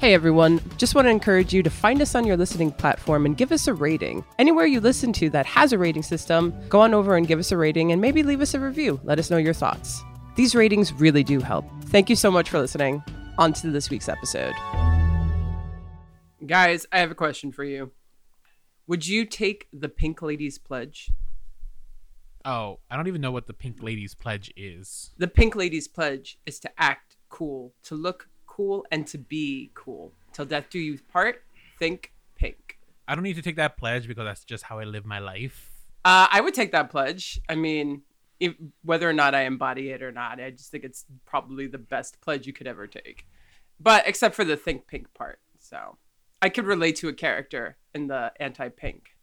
Hey everyone, just want to encourage you to find us on your listening platform and give us a rating. Anywhere you listen to that has a rating system, go on over and give us a rating and maybe leave us a review. Let us know your thoughts. These ratings really do help. Thank you so much for listening. On to this week's episode. Guys, I have a question for you. Would you take the Pink Ladies Pledge? Oh, I don't even know what the Pink Ladies Pledge is. The Pink Ladies Pledge is to act cool, to look cool, and to be cool. Till death do you part, think pink. I don't need to take that pledge because that's just how I live my life. Uh, I would take that pledge. I mean, if, whether or not I embody it or not, I just think it's probably the best pledge you could ever take. But except for the think pink part. So I could relate to a character in the anti pink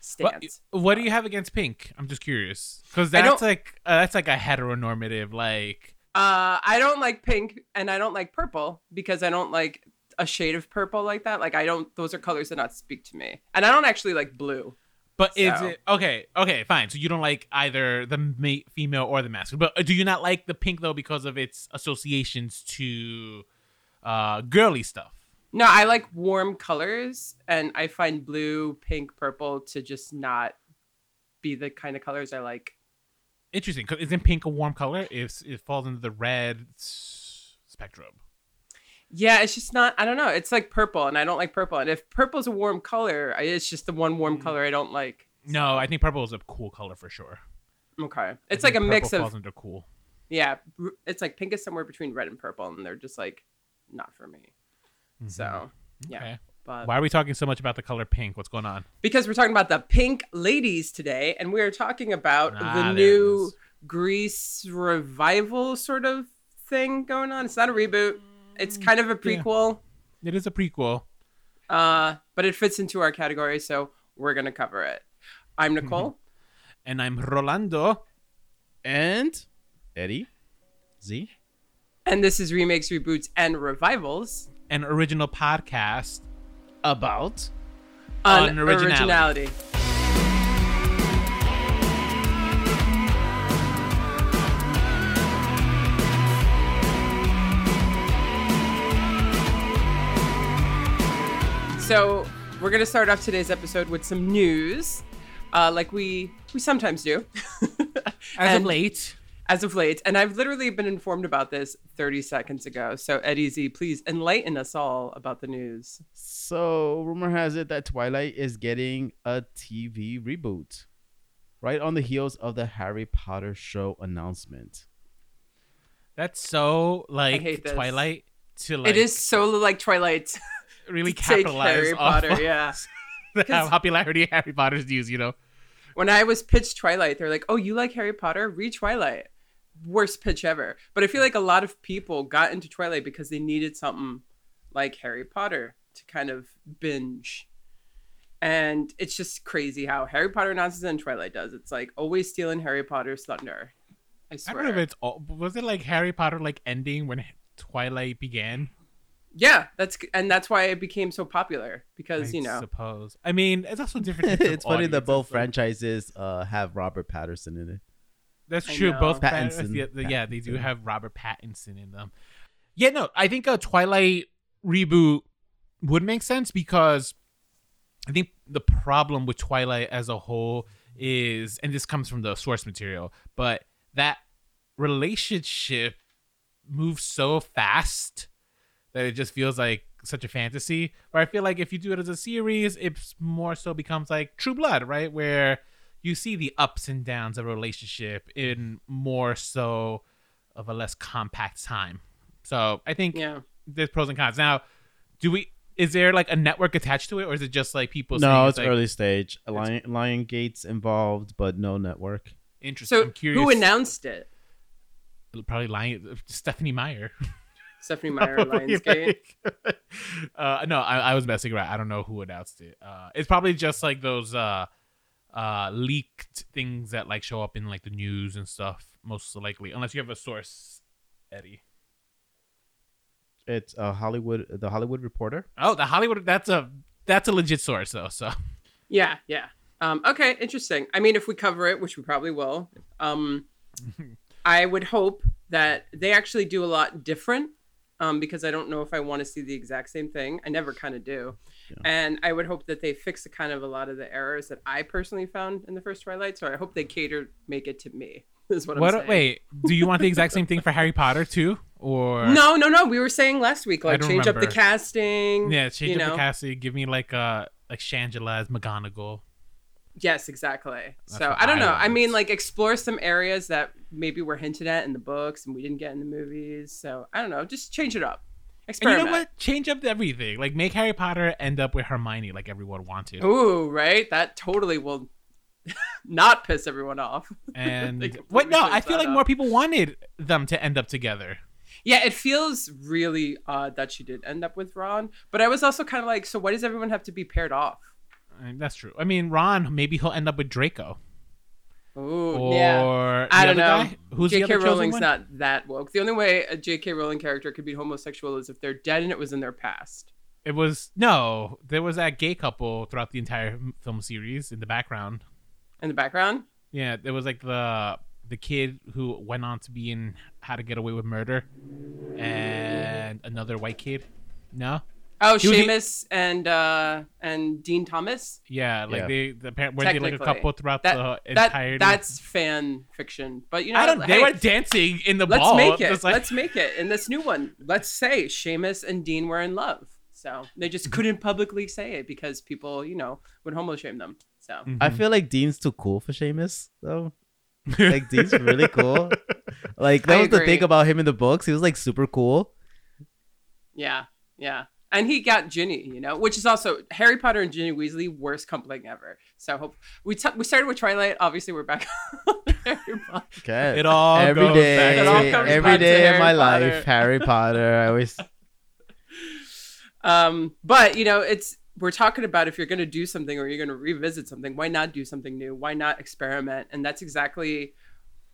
stance. What, what do you have against pink? I'm just curious because that's like uh, that's like a heteronormative like. Uh, I don't like pink and I don't like purple because I don't like a shade of purple like that. Like I don't; those are colors that not speak to me, and I don't actually like blue. But so. is it okay? Okay, fine. So you don't like either the ma- female or the masculine. But do you not like the pink though because of its associations to uh, girly stuff? No, I like warm colors, and I find blue, pink, purple to just not be the kind of colors I like. Interesting, because isn't pink a warm color? If it falls into the red spectrum. Yeah, it's just not. I don't know. It's like purple, and I don't like purple. And if purple's a warm color, it's just the one warm mm. color I don't like. No, I think purple is a cool color for sure. Okay, it's like a mix of. Falls into cool. Yeah, it's like pink is somewhere between red and purple, and they're just like not for me. Mm-hmm. So yeah. Okay. But Why are we talking so much about the color pink? What's going on? Because we're talking about the pink ladies today, and we're talking about ah, the new Grease revival sort of thing going on. It's not a reboot. It's mm, kind of a prequel. Yeah. It is a prequel. Uh, but it fits into our category, so we're gonna cover it. I'm mm-hmm. Nicole. and I'm Rolando. And Eddie. Z. And this is Remakes, Reboots, and Revivals an original podcast about unoriginality. originality. So we're gonna start off today's episode with some news, uh, like we we sometimes do. As of late, as of late. And I've literally been informed about this 30 seconds ago. So, Eddie Z, please enlighten us all about the news. So, rumor has it that Twilight is getting a TV reboot right on the heels of the Harry Potter show announcement. That's so like Twilight to like. It is so like Twilight. really capitalize Harry Potter, yeah. the popularity Harry Potter's news, you know. When I was pitched Twilight, they're like, "Oh, you like Harry Potter? Read Twilight." Worst pitch ever. But I feel like a lot of people got into Twilight because they needed something like Harry Potter to kind of binge. And it's just crazy how Harry Potter announces and Twilight does. It's like always stealing Harry Potter's thunder. I swear. I don't know if it's all, was it like Harry Potter like ending when Twilight began? Yeah, that's and that's why it became so popular because I you know. Suppose. I mean, it's also different. it's funny that both franchises uh, have Robert Patterson in it. That's true. Both Pattinson. Yeah, Pattinson. yeah, they do have Robert Pattinson in them. Yeah, no, I think a Twilight reboot would make sense because I think the problem with Twilight as a whole is, and this comes from the source material, but that relationship moves so fast that it just feels like such a fantasy. Where I feel like if you do it as a series, it more so becomes like True Blood, right? Where you see the ups and downs of a relationship in more so of a less compact time. So I think yeah. there's pros and cons. Now, do we? Is there like a network attached to it, or is it just like people? No, it's, it's like, early stage. Lion, Lionsgate involved, but no network. Interesting. So who announced it? Probably Lion Stephanie Meyer. Stephanie Meyer, Lionsgate. uh, no, I, I, was messing around. I don't know who announced it. Uh, it's probably just like those uh, uh leaked things that like show up in like the news and stuff most likely unless you have a source eddie. It's a hollywood the hollywood reporter? Oh the hollywood that's a that's a legit source though so. Yeah yeah. Um okay interesting. I mean if we cover it which we probably will um i would hope that they actually do a lot different um, because I don't know if I want to see the exact same thing. I never kind of do. Yeah. And I would hope that they fix the kind of a lot of the errors that I personally found in the first Twilight. So I hope they cater, make it to me. Is what, what I'm saying. Wait, do you want the exact same thing for Harry Potter too? Or no, no, no. We were saying last week, like change remember. up the casting. Yeah, change up know? the casting. Give me like uh like Shangela as McGonagall. Yes, exactly. That's so I don't know. I mean, like explore some areas that maybe were hinted at in the books and we didn't get in the movies. So I don't know. Just change it up. Experiment. And you know what? Change up everything. Like make Harry Potter end up with Hermione, like everyone wanted. Ooh, right? That totally will not piss everyone off. And what? No, I feel like up. more people wanted them to end up together. Yeah, it feels really odd that she did end up with Ron. But I was also kind of like, so why does everyone have to be paired off? I mean, that's true. I mean, Ron, maybe he'll end up with Draco. Ooh, or yeah. I don't know. Guy? Who's J.K. Rowling's one? not that woke. The only way a J.K. Rowling character could be homosexual is if they're dead and it was in their past. It was no. There was that gay couple throughout the entire film series in the background. In the background. Yeah, there was like the the kid who went on to be in How to Get Away with Murder, and another white kid. No. Oh, he Seamus the, and uh and Dean Thomas. Yeah, like yeah. they the parent were they like a couple throughout that, the entire. That's fan fiction, but you know, I don't. They hey, were dancing in the let's ball. Let's make it. Like... Let's make it in this new one. Let's say Seamus and Dean were in love. So they just couldn't publicly say it because people, you know, would homo shame them. So mm-hmm. I feel like Dean's too cool for Seamus, though. like Dean's really cool. Like that I was agree. the thing about him in the books. He was like super cool. Yeah, yeah and he got Ginny, you know, which is also Harry Potter and Ginny Weasley worst coupling ever. So hope we t- we started with Twilight. Obviously, we're back on Harry Potter. Okay. It all every day, all every day in my Potter. life, Harry Potter. I always. Um, but you know, it's we're talking about if you're going to do something or you're going to revisit something, why not do something new? Why not experiment? And that's exactly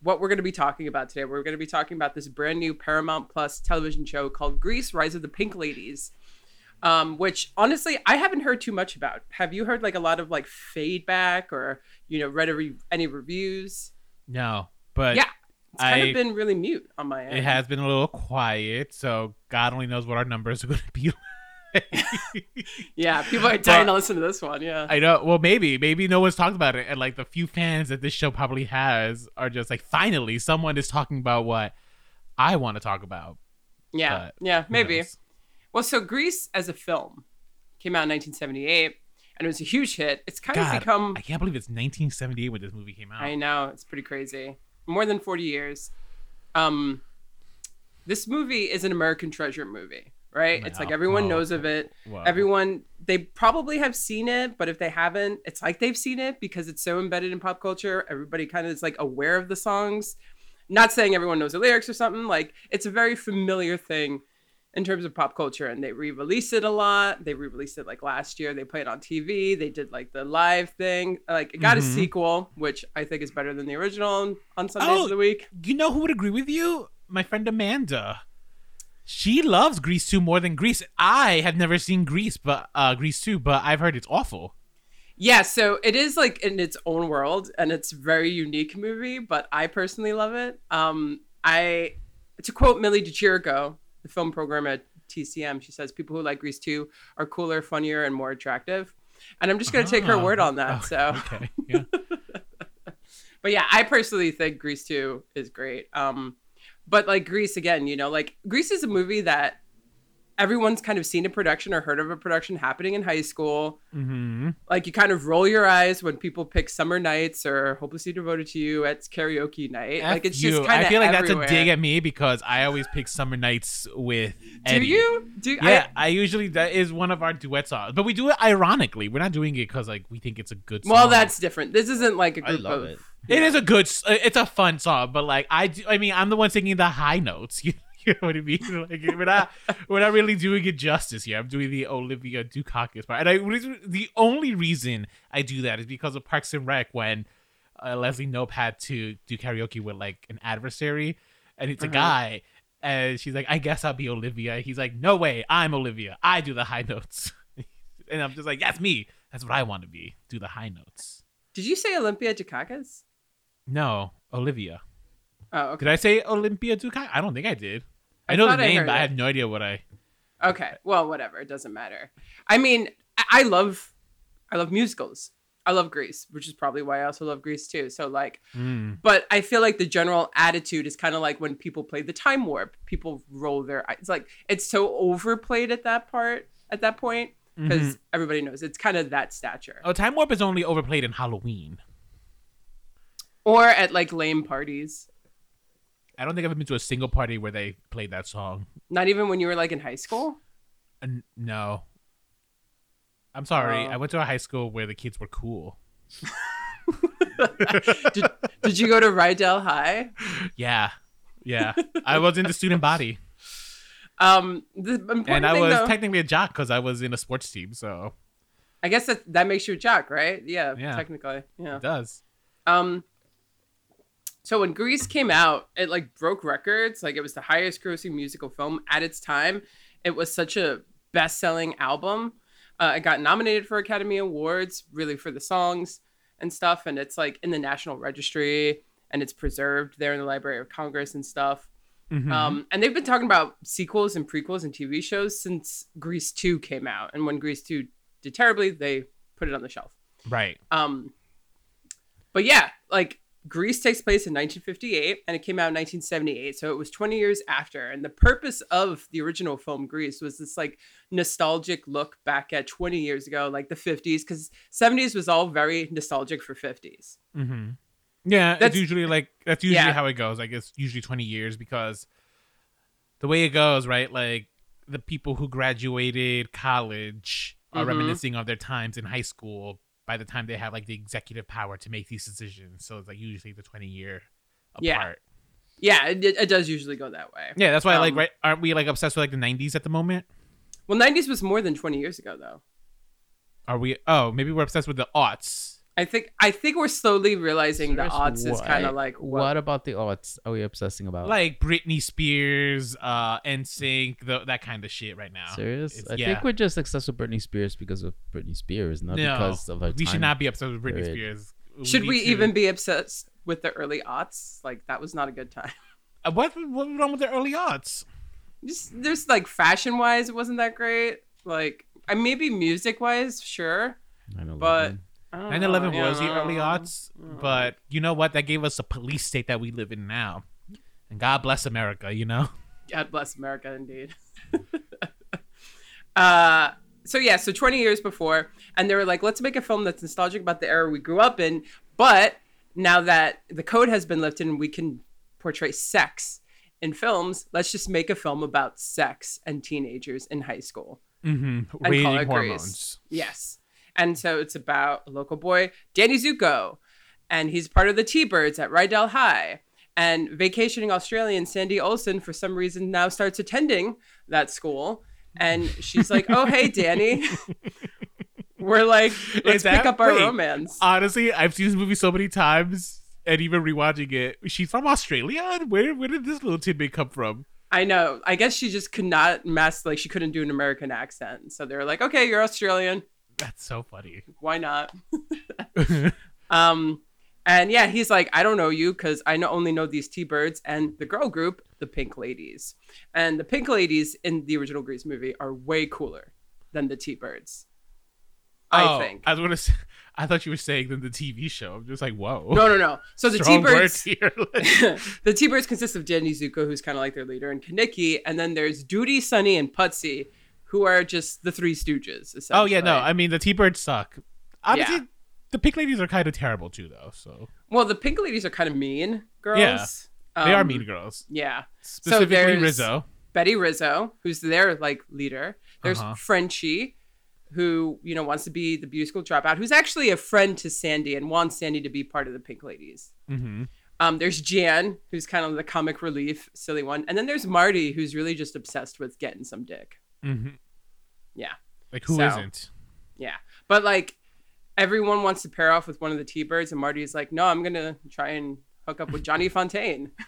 what we're going to be talking about today. We're going to be talking about this brand new Paramount Plus television show called Grease: Rise of the Pink Ladies um, which honestly I haven't heard too much about. Have you heard like a lot of like feedback or you know read re- any reviews? No, but yeah, it's kind I, of been really mute on my end. It has been a little quiet, so God only knows what our numbers are going to be. yeah, people are dying but, to listen to this one. Yeah, I know. Well, maybe, maybe no one's talked about it, and like the few fans that this show probably has are just like, finally, someone is talking about what I want to talk about. Yeah, yeah, maybe. Knows? Well, so Grease as a film came out in 1978 and it was a huge hit. It's kind God, of become. I can't believe it's 1978 when this movie came out. I know it's pretty crazy. More than 40 years. Um, this movie is an American treasure movie, right? No. It's like everyone oh, knows of it. Wow. Everyone they probably have seen it, but if they haven't, it's like they've seen it because it's so embedded in pop culture. Everybody kind of is like aware of the songs. Not saying everyone knows the lyrics or something. Like it's a very familiar thing in terms of pop culture and they re-release it a lot. They re-released it like last year. They played it on tv they did like the live thing. Like it got mm-hmm. a sequel which i think is better than the original on sundays oh, of the week. you know who would agree with you? My friend amanda. She loves grease 2 more than grease. I have never seen grease but uh grease 2 but i've heard it's awful. Yeah so it is like in its own world and it's very unique movie but i personally love it. Um i to quote millie DeChirico, the film program at TCM. She says people who like Grease 2 are cooler, funnier, and more attractive. And I'm just going to take her word on that. Oh, so, okay. Yeah. but yeah, I personally think Grease 2 is great. Um, but like Grease again, you know, like Grease is a movie that everyone's kind of seen a production or heard of a production happening in high school. Mm-hmm. Like you kind of roll your eyes when people pick Summer Nights or Hopelessly Devoted to You at karaoke night. F like it's you. just kind of I feel like everywhere. that's a dig at me because I always pick Summer Nights with Eddie. Do you? Do yeah? I, I, usually that is one of our duet songs, but we do it ironically. We're not doing it because like we think it's a good. song. Well, that's different. This isn't like a group of. It. Yeah. It is a good. It's a fun song, but like I, do, I mean, I'm the one singing the high notes. You you know what I mean? Like we're not we're not really doing it justice here. I'm doing the Olivia Dukakis part, and I the only reason I do that is because of Parks and Rec when uh, Leslie Knope had to do karaoke with like an adversary, and it's uh-huh. a guy, and she's like, "I guess I'll be Olivia." He's like, "No way, I'm Olivia. I do the high notes," and I'm just like, "That's me. That's what I want to be. Do the high notes." Did you say Olympia Dukakis? No, Olivia. Oh, okay. Did I say Olympia Dukakis? I don't think I did. I, I know the name, I but it. I have no idea what I. Okay, well, whatever. It doesn't matter. I mean, I love, I love musicals. I love Grease, which is probably why I also love Grease too. So like, mm. but I feel like the general attitude is kind of like when people play the time warp, people roll their eyes. It's like it's so overplayed at that part at that point because mm-hmm. everybody knows it's kind of that stature. Oh, time warp is only overplayed in Halloween or at like lame parties. I don't think I've ever been to a single party where they played that song. Not even when you were like in high school. Uh, no, I'm sorry. Uh, I went to a high school where the kids were cool. did, did you go to Rydell High? Yeah, yeah. I was in the student body. Um, and I was though, technically a jock because I was in a sports team. So I guess that that makes you a jock, right? Yeah, yeah. technically, yeah, it does. Um, so when Grease came out, it like broke records. Like it was the highest grossing musical film at its time. It was such a best selling album uh, it got nominated for Academy Awards, really for the songs and stuff. And it's like in the National Registry and it's preserved there in the Library of Congress and stuff. Mm-hmm. Um, and they've been talking about sequels and prequels and TV shows since Grease 2 came out. And when Grease 2 did terribly, they put it on the shelf. Right. Um, but yeah, like Grease takes place in 1958 and it came out in 1978. So it was 20 years after. And the purpose of the original film Grease was this like nostalgic look back at 20 years ago, like the 50s, because 70s was all very nostalgic for 50s. Mm-hmm. Yeah, that's usually like, that's usually yeah. how it goes. Like it's usually 20 years because the way it goes, right? Like the people who graduated college are mm-hmm. reminiscing of their times in high school by the time they have like the executive power to make these decisions. So it's like usually the 20 year apart. Yeah, yeah it, it does usually go that way. Yeah, that's why um, like right aren't we like obsessed with like the 90s at the moment? Well, 90s was more than 20 years ago though. Are we Oh, maybe we're obsessed with the aughts. I think I think we're slowly realizing Serious? the odds is kind of like what? what? about the odds are we obsessing about? Like Britney Spears, uh, NSYNC, the, that kind of shit right now. Serious? It's, I yeah. think we're just obsessed with Britney Spears because of Britney Spears, not no, because of her. We should not be obsessed with Britney period. Spears. We should we to... even be obsessed with the early aughts? Like that was not a good time. Uh, what what wrong with the early aughts? Just there's like fashion wise, it wasn't that great. Like I maybe music wise, sure, I know. but 9 11 was the early aughts, but you know what? That gave us a police state that we live in now. And God bless America, you know? God bless America, indeed. uh, so, yeah, so 20 years before, and they were like, let's make a film that's nostalgic about the era we grew up in, but now that the code has been lifted and we can portray sex in films, let's just make a film about sex and teenagers in high school. Mm-hmm. And hormones. Yes. And so it's about a local boy, Danny Zuko, and he's part of the T-Birds at Rydell High. And vacationing Australian Sandy Olson, for some reason, now starts attending that school. And she's like, "Oh, hey, Danny." We're like, let's that, pick up our wait, romance. Honestly, I've seen this movie so many times, and even rewatching it, she's from Australia. Where where did this little tidbit come from? I know. I guess she just could not mess, like she couldn't do an American accent. So they were like, "Okay, you're Australian. That's so funny. Why not? um, and yeah, he's like, I don't know you because I know, only know these T Birds and the girl group, the Pink Ladies. And the Pink Ladies in the original Grease movie are way cooler than the T Birds. I oh, think. I was gonna say, I thought you were saying than the TV show. I'm just like, whoa. No, no, no. So the T Birds the T Birds consist of Danny Zuko, who's kind of like their leader, and Kenickie, and then there's Doody, Sunny, and Putzie, who are just the Three Stooges. Oh yeah, no, I mean the T-Birds suck. Obviously, yeah. the Pink Ladies are kind of terrible too, though. So well, the Pink Ladies are kind of mean girls. Yeah, um, they are um, mean girls. Yeah, specifically so Rizzo. Betty Rizzo, who's their like leader. There's uh-huh. Frenchie, who you know wants to be the beauty school dropout, who's actually a friend to Sandy and wants Sandy to be part of the Pink Ladies. Mm-hmm. Um, there's Jan, who's kind of the comic relief, silly one, and then there's Marty, who's really just obsessed with getting some dick. Mm-hmm. Yeah. Like who so, not Yeah. But like everyone wants to pair off with one of the T-Birds and Marty's like, "No, I'm going to try and hook up with Johnny Fontaine."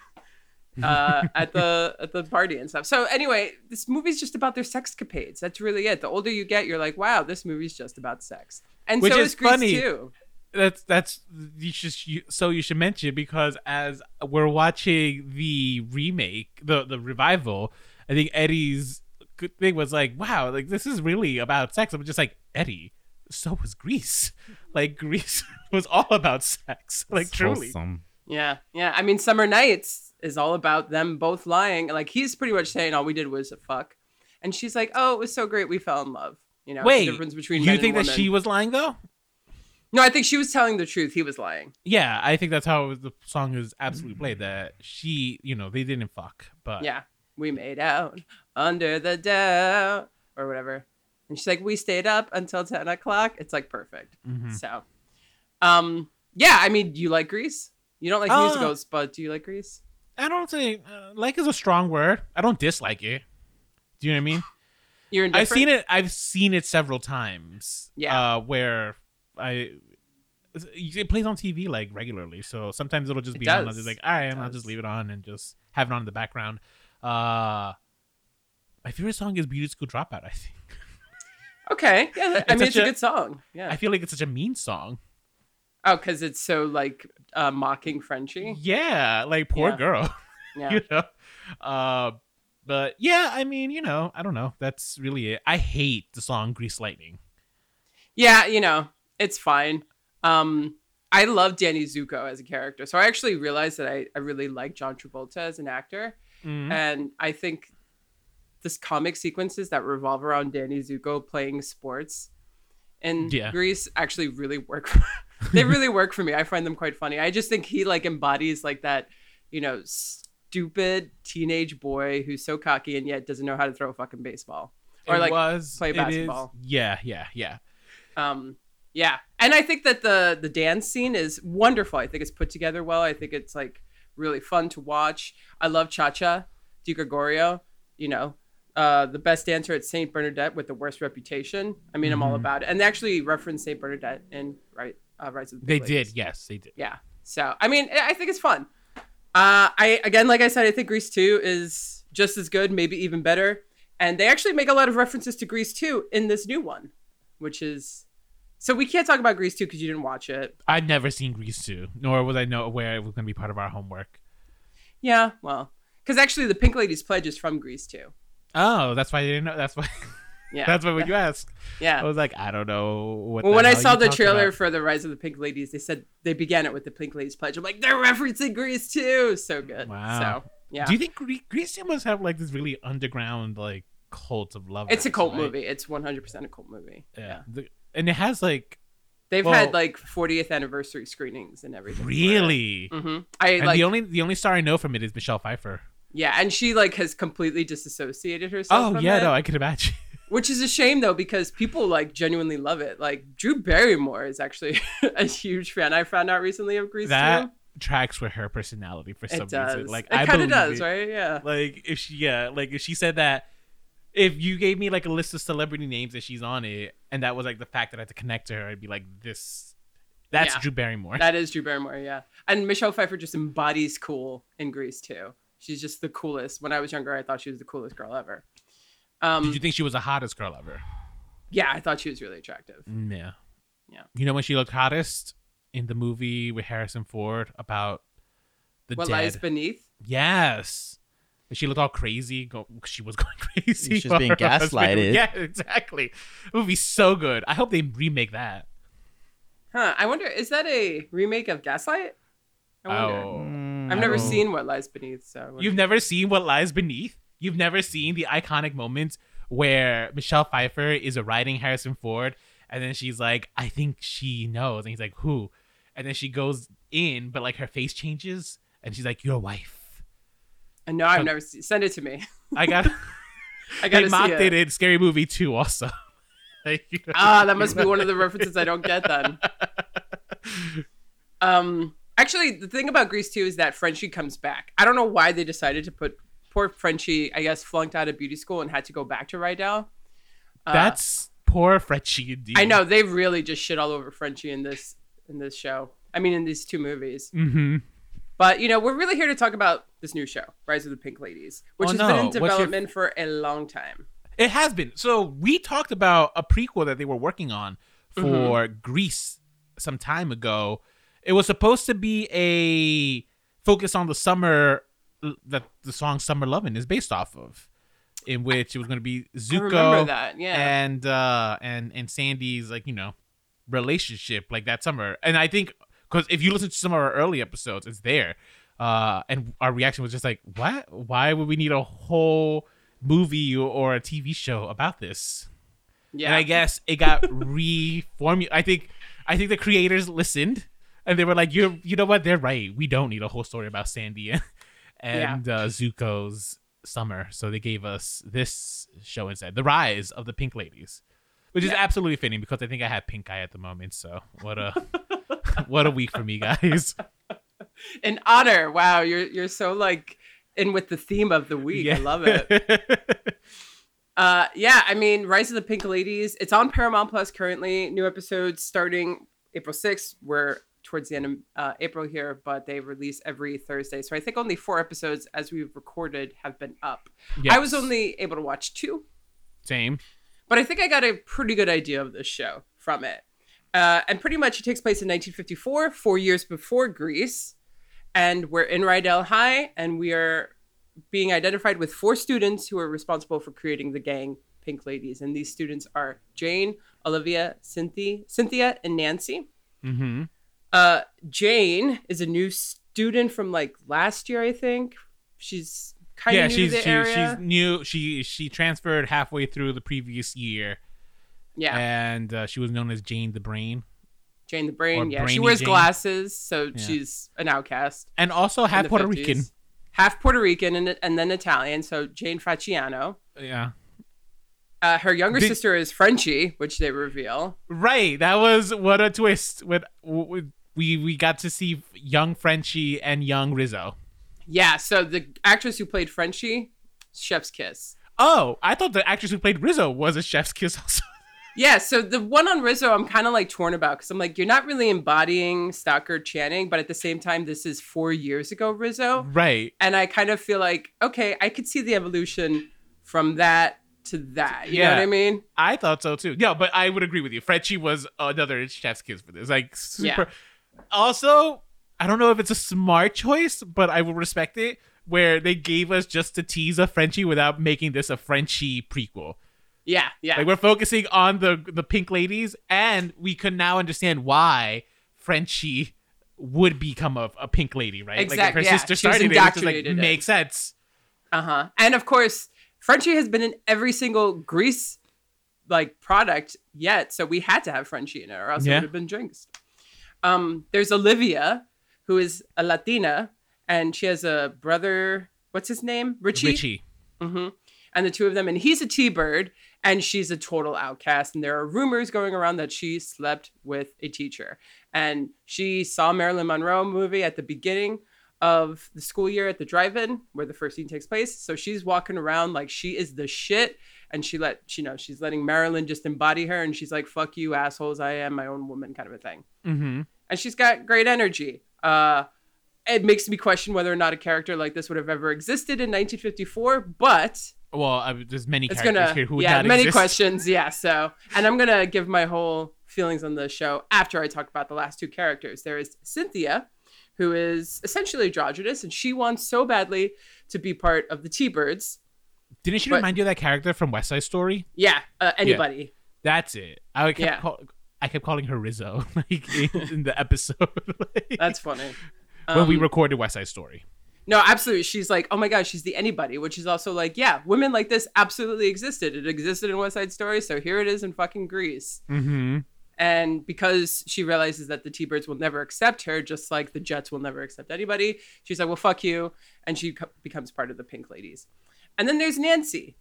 uh, at the at the party and stuff. So anyway, this movie's just about their sex capades. That's really it. The older you get, you're like, wow, this movie's just about sex. And Which so is, is funny. too. That's that's you should you, so you should mention because as we're watching the remake, the the revival, I think Eddie's thing was like, wow, like this is really about sex. I'm just like Eddie. So was Grease. Like Grease was all about sex. Like truly. Awesome. Yeah, yeah. I mean, Summer Nights is all about them both lying. Like he's pretty much saying all we did was a fuck, and she's like, "Oh, it was so great, we fell in love." You know, wait, difference between you think that she was lying though? No, I think she was telling the truth. He was lying. Yeah, I think that's how the song is absolutely played. Mm. That she, you know, they didn't fuck, but yeah, we made out under the down or whatever. And she's like, we stayed up until ten o'clock. It's like perfect. Mm-hmm. So, um, yeah, I mean, do you like Grease? You don't like uh, musicals, but do you like Grease? I don't think uh, like is a strong word. I don't dislike it. Do you know what I mean? You're in I've seen it. I've seen it several times. Yeah. Uh, where I it plays on TV like regularly, so sometimes it'll just be on. I'll just like, all right, I'll just leave it on and just have it on in the background. Uh, my favorite song is "Beauty School Dropout." I think. Okay, yeah, I mean it's a, a, good song. Yeah, I feel like it's such a mean song. Oh, because it's so like uh, mocking Frenchie. Yeah, like poor yeah. girl. Yeah. you know. Uh, but yeah, I mean, you know, I don't know. That's really it. I hate the song "Grease Lightning." Yeah, you know, it's fine. Um, I love Danny Zuko as a character. So I actually realized that I, I really like John Travolta as an actor. Mm-hmm. And I think this comic sequences that revolve around Danny Zuko playing sports and yeah. Grease actually really work. For, they really work for me. I find them quite funny. I just think he like embodies like that, you know, stupid teenage boy who's so cocky and yet doesn't know how to throw a fucking baseball or it like was, play basketball. Yeah, yeah, yeah. Um, yeah, and I think that the the dance scene is wonderful. I think it's put together well. I think it's like really fun to watch. I love Cha Cha Di Gregorio. You know, uh, the best dancer at Saint Bernadette with the worst reputation. I mean, mm-hmm. I'm all mm-hmm. about it. And they actually referenced Saint Bernadette in right uh, Rise of the They Ladies. did, yes, they did. Yeah. So I mean, I think it's fun. Uh, I again, like I said, I think Grease Two is just as good, maybe even better. And they actually make a lot of references to Grease Two in this new one, which is so we can't talk about Grease 2 because you didn't watch it. I'd never seen Grease 2, nor was I know aware it was going to be part of our homework. Yeah, well, because actually the Pink Ladies Pledge is from Grease 2. Oh, that's why you didn't know. That's why. Yeah, that's why when you asked. Yeah, I was like, I don't know what. Well, when I saw the trailer about. for the Rise of the Pink Ladies, they said they began it with the Pink Ladies Pledge. I'm like, they're referencing Grease 2. So good. Wow. So yeah. Do you think Grease must have like this really underground like cult of love? It's a cult right? movie. It's 100 percent a cult movie. Yeah. yeah. And it has like They've well, had like 40th anniversary screenings and everything. Really? Mm-hmm. I and like the only the only star I know from it is Michelle Pfeiffer. Yeah, and she like has completely disassociated herself. Oh yeah, it, no, I can imagine. Which is a shame though, because people like genuinely love it. Like Drew Barrymore is actually a huge fan. I found out recently of Grease that too. tracks with her personality for some it does. reason. Like it I kind of does, it. right? Yeah. Like if she, yeah, like if she said that if you gave me like a list of celebrity names that she's on it, and that was like the fact that I had to connect to her, I'd be like, this that's yeah. Drew Barrymore. That is Drew Barrymore, yeah. And Michelle Pfeiffer just embodies cool in Grease 2. She's just the coolest. When I was younger, I thought she was the coolest girl ever. Um, Did you think she was the hottest girl ever? Yeah, I thought she was really attractive. Mm, yeah. Yeah. You know when she looked hottest in the movie with Harrison Ford about the what dead. lies beneath? Yes. She looked all crazy. Go, she was going crazy. She's being gaslighted. Yeah, exactly. It would be so good. I hope they remake that. Huh. I wonder, is that a remake of Gaslight? I wonder. Oh, I've never seen What Lies Beneath. So you've never seen What Lies Beneath? You've never seen the iconic moments where Michelle Pfeiffer is riding Harrison Ford, and then she's like, "I think she knows," and he's like, "Who?" And then she goes in, but like her face changes, and she's like, "Your wife." And no, I've so, never seen. Send it to me. I got. I got. They mocked it. it in Scary Movie 2 also. ah, that must be one of the references I don't get then. Um, actually, the thing about Grease 2 is that Frenchie comes back. I don't know why they decided to put poor Frenchie, I guess, flunked out of beauty school and had to go back to Rydell. Uh, That's poor Frenchie indeed. I know they really just shit all over Frenchie in this in this show. I mean, in these two movies. Mm-hmm. But you know, we're really here to talk about this new show, Rise of the Pink Ladies, which oh, has no. been in development your... for a long time. It has been. So we talked about a prequel that they were working on for mm-hmm. Grease some time ago. It was supposed to be a focus on the summer that the song "Summer Lovin'" is based off of. in which it was going to be Zuko that, yeah. and uh and and Sandy's like you know relationship like that summer. And I think because if you listen to some of our early episodes, it's there. Uh, and our reaction was just like, "What? Why would we need a whole movie or a TV show about this?" Yeah. And I guess it got reformulated. I think I think the creators listened and they were like, "You you know what? They're right. We don't need a whole story about Sandy and yeah. uh, Zuko's summer." So they gave us this show instead, "The Rise of the Pink Ladies," which yeah. is absolutely fitting because I think I have pink eye at the moment. So what a what a week for me, guys. An honor. Wow, you're you're so like in with the theme of the week. Yeah. I love it. uh, yeah, I mean, Rise of the Pink Ladies. It's on Paramount Plus currently. New episodes starting April 6th. We're towards the end of uh, April here, but they release every Thursday. So I think only four episodes as we've recorded have been up. Yes. I was only able to watch two. Same. But I think I got a pretty good idea of this show from it. Uh, and pretty much it takes place in 1954, four years before Grease. And we're in Rydell High, and we are being identified with four students who are responsible for creating the gang Pink Ladies. And these students are Jane, Olivia, Cynthia, Cynthia and Nancy. Mm-hmm. Uh, Jane is a new student from like last year, I think. She's kind of new. yeah, she's she, she's new. She she transferred halfway through the previous year. Yeah, and uh, she was known as Jane the Brain. Jane the Brain. Or yeah, she wears Jane. glasses, so yeah. she's an outcast. And also half Puerto 50s. Rican. Half Puerto Rican and, and then Italian. So Jane Facciano. Yeah. Uh, her younger the, sister is Frenchie, which they reveal. Right. That was what a twist. With, we we got to see young Frenchie and young Rizzo. Yeah, so the actress who played Frenchie, Chef's Kiss. Oh, I thought the actress who played Rizzo was a Chef's Kiss also. yeah, so the one on Rizzo, I'm kind of like torn about because I'm like, you're not really embodying Stockard Channing, but at the same time, this is four years ago Rizzo, right? And I kind of feel like, okay, I could see the evolution from that to that. You yeah. know what I mean? I thought so too. Yeah, but I would agree with you. Frenchie was another Chef's Kiss for this, like super. Yeah also, I don't know if it's a smart choice, but I will respect it. Where they gave us just to tease a Frenchie without making this a Frenchie prequel. Yeah, yeah. Like we're focusing on the the pink ladies, and we can now understand why Frenchie would become a, a pink lady, right? Exactly. Like her yeah. sister started it, which like makes sense. Uh huh. And of course, Frenchie has been in every single Grease like product yet, so we had to have Frenchie in it, or else yeah. it would have been jinxed. Um, there's Olivia, who is a Latina, and she has a brother. What's his name? Richie. Richie. Mm-hmm. And the two of them, and he's a T-bird, and she's a total outcast. And there are rumors going around that she slept with a teacher, and she saw Marilyn Monroe movie at the beginning of the school year at the drive-in where the first scene takes place. So she's walking around like she is the shit and she let you know she's letting Marilyn just embody her, and she's like, "Fuck you, assholes! I am my own woman," kind of a thing. Mm-hmm. And she's got great energy. Uh, it makes me question whether or not a character like this would have ever existed in 1954, but well, uh, there's many characters gonna, here who yeah, many exist. questions, yeah. So, and I'm gonna give my whole feelings on the show after I talk about the last two characters. There is Cynthia, who is essentially androgynous, and she wants so badly to be part of the T-Birds, didn't she but, remind you of that character from West Side Story? Yeah, uh, anybody. Yeah. That's it. I kept yeah. call, I kept calling her Rizzo like in, the episode. like, That's funny. When um, we recorded West Side Story. No, absolutely. She's like, oh my gosh, she's the anybody, which is also like, yeah, women like this absolutely existed. It existed in West Side Story, so here it is in fucking Grease. Mm-hmm. And because she realizes that the T Birds will never accept her, just like the Jets will never accept anybody, she's like, well, fuck you. And she co- becomes part of the Pink Ladies. And then there's Nancy.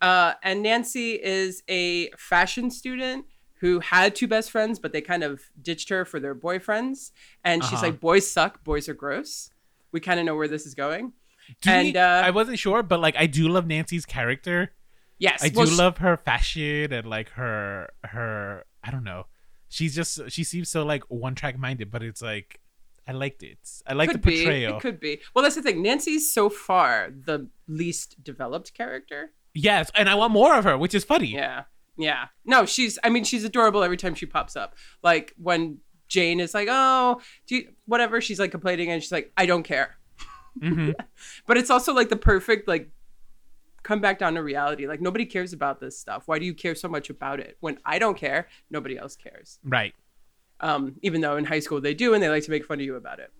Uh, and Nancy is a fashion student who had two best friends, but they kind of ditched her for their boyfriends. And uh-huh. she's like, boys suck, boys are gross. We kind of know where this is going. Do and we, uh, I wasn't sure, but like I do love Nancy's character. Yes, I well, do she, love her fashion and like her her. I don't know. She's just she seems so like one track minded, but it's like I liked it. I like the portrayal. Be. It could be. Well, that's the thing. Nancy's so far the least developed character. Yes, and I want more of her, which is funny. Yeah. Yeah. No, she's I mean, she's adorable every time she pops up. Like when Jane is like, "Oh, do you, whatever," she's like complaining and she's like, "I don't care." Mm-hmm. but it's also like the perfect like come back down to reality. Like nobody cares about this stuff. Why do you care so much about it? When I don't care, nobody else cares. Right. Um, even though in high school they do, and they like to make fun of you about it.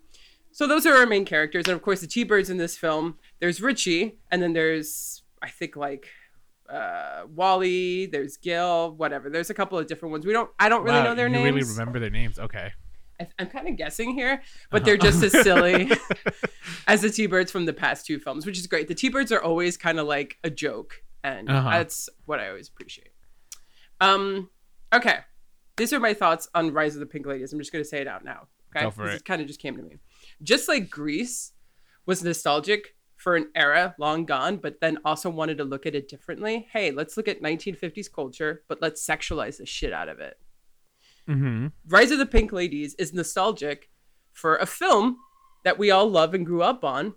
So those are our main characters, and of course the T-Birds in this film. There's Richie, and then there's I think like uh, Wally. There's Gil. Whatever. There's a couple of different ones. We don't. I don't really wow, know their you names. Really remember their names? Okay. I, am kind of guessing here, but uh-huh. they're just as silly as the T-Birds from the past two films, which is great. The T-Birds are always kind of like a joke, and uh-huh. that's what I always appreciate. Um, okay, these are my thoughts on Rise of the Pink Ladies. I'm just gonna say it out now. Okay, Go for this it. kind of just came to me. Just like Grease was nostalgic for an era long gone, but then also wanted to look at it differently. Hey, let's look at 1950s culture, but let's sexualize the shit out of it. Mm-hmm. Rise of the Pink Ladies is nostalgic for a film that we all love and grew up on,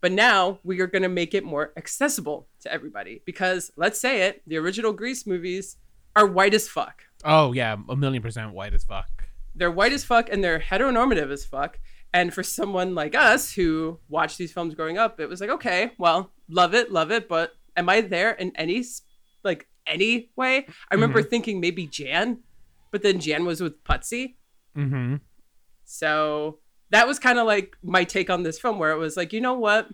but now we are going to make it more accessible to everybody because let's say it, the original Grease movies are white as fuck. Oh yeah, a million percent white as fuck. They're white as fuck and they're heteronormative as fuck. And for someone like us who watched these films growing up, it was like, okay, well, love it, love it, but am I there in any like any way? I remember mm-hmm. thinking maybe Jan but then Jan was with Putzie. Mm-hmm. So that was kind of like my take on this film, where it was like, you know what?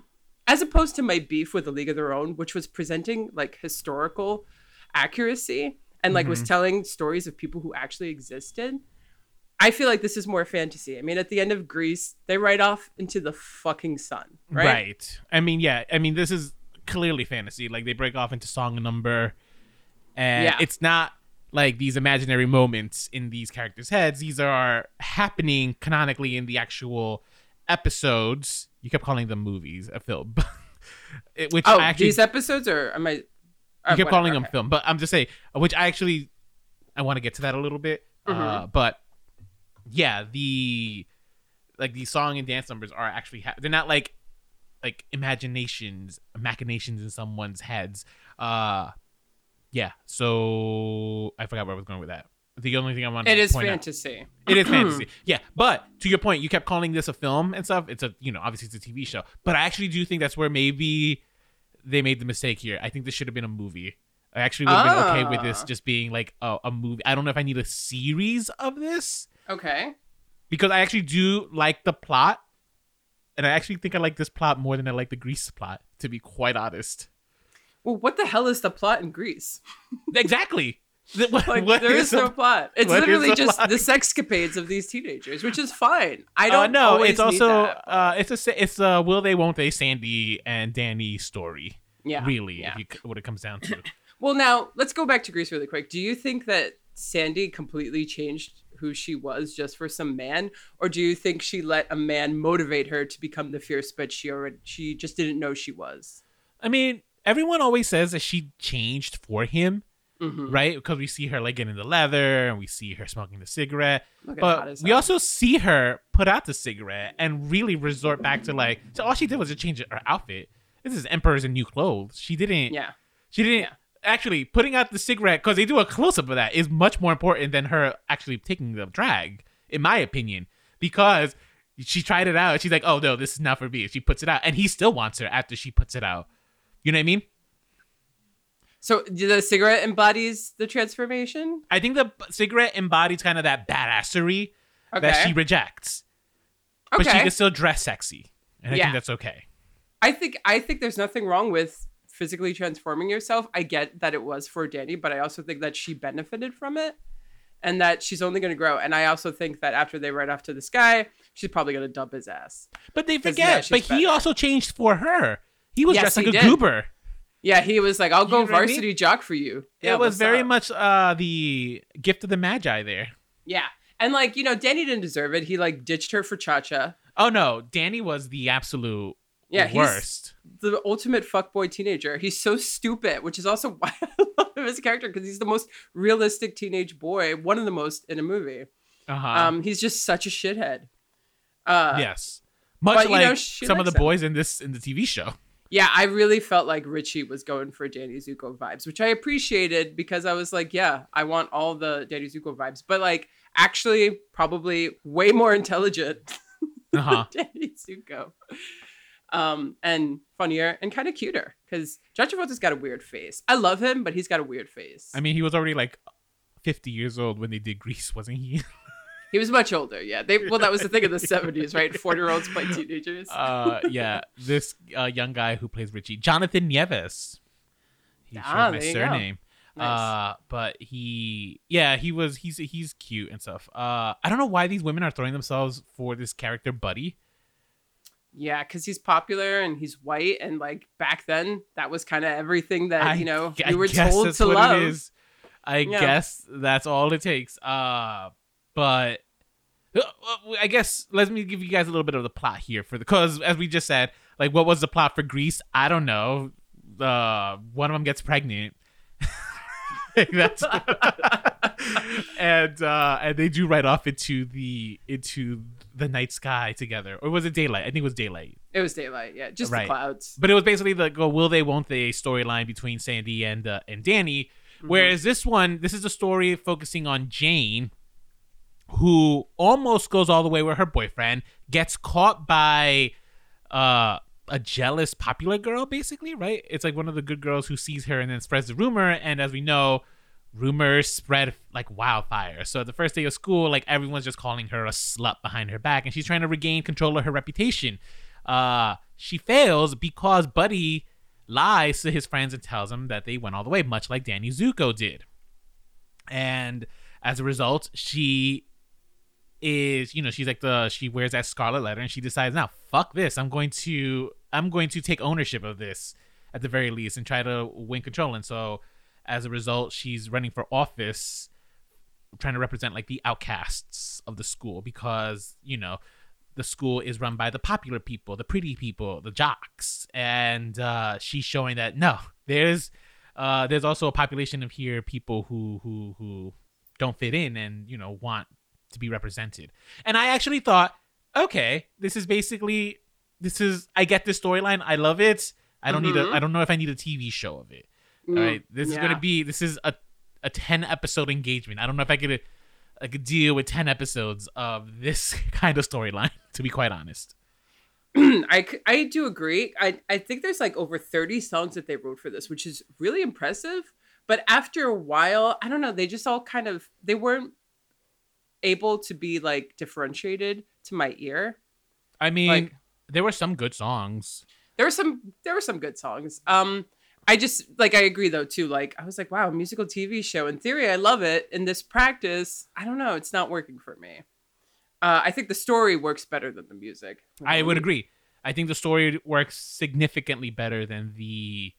As opposed to my beef with A League of Their Own, which was presenting like historical accuracy and like mm-hmm. was telling stories of people who actually existed. I feel like this is more fantasy. I mean, at the end of Grease, they ride off into the fucking sun, right? Right. I mean, yeah. I mean, this is clearly fantasy. Like they break off into song and number, and yeah. it's not like these imaginary moments in these characters' heads. These are happening canonically in the actual episodes. You kept calling them movies, a film. which oh, actually, these episodes are am I? you kept whatever, calling them okay. film, but I'm just saying, which I actually I want to get to that a little bit. Mm-hmm. Uh, but yeah, the like these song and dance numbers are actually ha- they're not like like imaginations, machinations in someone's heads. Uh, yeah. So I forgot where I was going with that. The only thing I wanted it to is fantasy. Out, it is fantasy. It is fantasy. Yeah, but to your point, you kept calling this a film and stuff. It's a you know obviously it's a TV show, but I actually do think that's where maybe they made the mistake here. I think this should have been a movie. I actually would have been okay with this ah. just being like a, a movie. I don't know if I need a series of this. Okay. Because I actually do like the plot, and I actually think I like this plot more than I like the Grease plot. To be quite honest. Well, what the hell is the plot in Grease? exactly. What, like, what there is, is no plot. It's literally just plot? the sexcapades of these teenagers, which is fine. I uh, don't uh, know. It's also uh, it's a it's a will they won't they Sandy and Danny story. Yeah, really. Yeah. You, what it comes down to. well, now let's go back to Grease really quick. Do you think that Sandy completely changed who she was just for some man, or do you think she let a man motivate her to become the fierce bitch she already she just didn't know she was? I mean, everyone always says that she changed for him, mm-hmm. right? Because we see her like getting the leather and we see her smoking the cigarette. but we also see her put out the cigarette and really resort back to like so all she did was just change her outfit. This is Emperor's in new clothes. She didn't Yeah. She didn't yeah. actually putting out the cigarette because they do a close up of that is much more important than her actually taking the drag, in my opinion. Because she tried it out. She's like, "Oh no, this is not for me." She puts it out, and he still wants her after she puts it out. You know what I mean? So the cigarette embodies the transformation. I think the cigarette embodies kind of that badassery okay. that she rejects, okay. but she can still dress sexy, and I yeah. think that's okay. I think I think there's nothing wrong with physically transforming yourself. I get that it was for Danny, but I also think that she benefited from it and that she's only going to grow. And I also think that after they ride off to the sky, she's probably going to dump his ass. But they forget. But better. he also changed for her. He was yes, dressed like a did. goober. Yeah, he was like, "I'll go you know varsity I mean? jock for you." Yeah, it was very up? much uh the gift of the magi there. Yeah, and like you know, Danny didn't deserve it. He like ditched her for Cha Cha. Oh no, Danny was the absolute yeah worst. the ultimate fuckboy teenager. He's so stupid, which is also why I love his character because he's the most realistic teenage boy, one of the most in a movie. Uh-huh. Um, he's just such a shithead. Uh, yes, much but, like know, some of the boys in this in the TV show. Yeah, I really felt like Richie was going for Danny Zuko vibes, which I appreciated because I was like, yeah, I want all the Danny Zuko vibes, but like actually probably way more intelligent uh-huh. Danny Zuko. um, and funnier and kind of cuter because John Travolta's got a weird face. I love him, but he's got a weird face. I mean, he was already like 50 years old when they did Grease, wasn't he? he was much older. Yeah, they well, that was the thing in the 70s, right? Forty year olds play teenagers. uh, yeah, this uh, young guy who plays Richie, Jonathan Nieves. He ah, my surname. Nice. Uh, but he, yeah, he was. He's he's cute and stuff. Uh, I don't know why these women are throwing themselves for this character, Buddy. Yeah, because he's popular and he's white, and like back then, that was kind of everything that I, you know I we were told to love. I yeah. guess that's all it takes. Uh, but I guess let me give you guys a little bit of the plot here for the because as we just said, like what was the plot for Grease? I don't know. Uh, one of them gets pregnant. That's and uh, and they do right off into the into the night sky together, or was it daylight? I think it was daylight. It was daylight, yeah, just right. the clouds. But it was basically the go will they won't they storyline between Sandy and uh, and Danny. Mm-hmm. Whereas this one, this is a story focusing on Jane, who almost goes all the way with her boyfriend, gets caught by uh a jealous popular girl, basically, right? It's like one of the good girls who sees her and then spreads the rumor. And as we know, rumors spread like wildfire. So the first day of school, like everyone's just calling her a slut behind her back, and she's trying to regain control of her reputation. Uh, she fails because Buddy lies to his friends and tells them that they went all the way, much like Danny Zuko did. And as a result, she is you know she's like the she wears that scarlet letter and she decides now fuck this. I'm going to i'm going to take ownership of this at the very least and try to win control. And so as a result she's running for office trying to represent like the outcasts of the school because you know the school is run by the popular people the pretty people the jocks. And uh, she's showing that no there's uh, there's also a population of here people who who who don't fit in and you know want to be represented. And I actually thought, okay, this is basically this is I get this storyline. I love it. I don't mm-hmm. need a mm-hmm. I don't know if I need a TV show of it. Mm, All right. This yeah. is gonna be this is a a 10 episode engagement. I don't know if I could I could deal with 10 episodes of this kind of storyline, to be quite honest. I, I do agree. I, I think there's like over 30 songs that they wrote for this, which is really impressive. But after a while, I don't know, they just all kind of they weren't able to be like differentiated to my ear. I mean, like, there were some good songs. There were some there were some good songs. Um I just like I agree though too. Like I was like, wow, musical TV show. In theory, I love it. In this practice, I don't know, it's not working for me. Uh, I think the story works better than the music. I would agree. I think the story works significantly better than the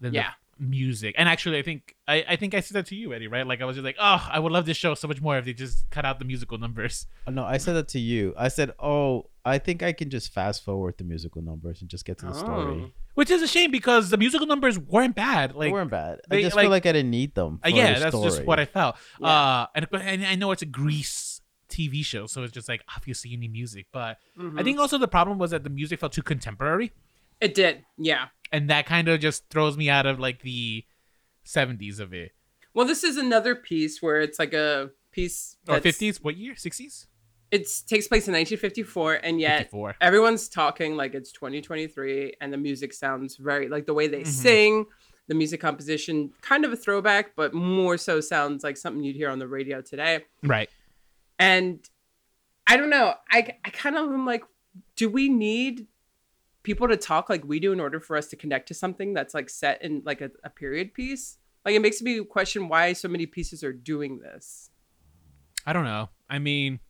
than yeah music. And actually, I think I, I think I said that to you, Eddie. Right? Like I was just like, oh, I would love this show so much more if they just cut out the musical numbers. Oh, no, I said that to you. I said, oh, I think I can just fast forward the musical numbers and just get to the oh. story. Which is a shame because the musical numbers weren't bad. Like they weren't bad. They, I just like, feel like I didn't need them. Uh, yeah, that's story. just what I felt. Yeah. Uh, and, and I know it's a Grease TV show, so it's just like obviously you need music. But mm-hmm. I think also the problem was that the music felt too contemporary. It did, yeah. And that kind of just throws me out of like the 70s of it. Well, this is another piece where it's like a piece or 50s. What year? 60s? It takes place in 1954, and yet 54. everyone's talking like it's 2023, and the music sounds very like the way they mm-hmm. sing, the music composition, kind of a throwback, but more so sounds like something you'd hear on the radio today. Right. And I don't know. I I kind of am like, do we need people to talk like we do in order for us to connect to something that's like set in like a, a period piece. Like it makes me question why so many pieces are doing this. I don't know. I mean,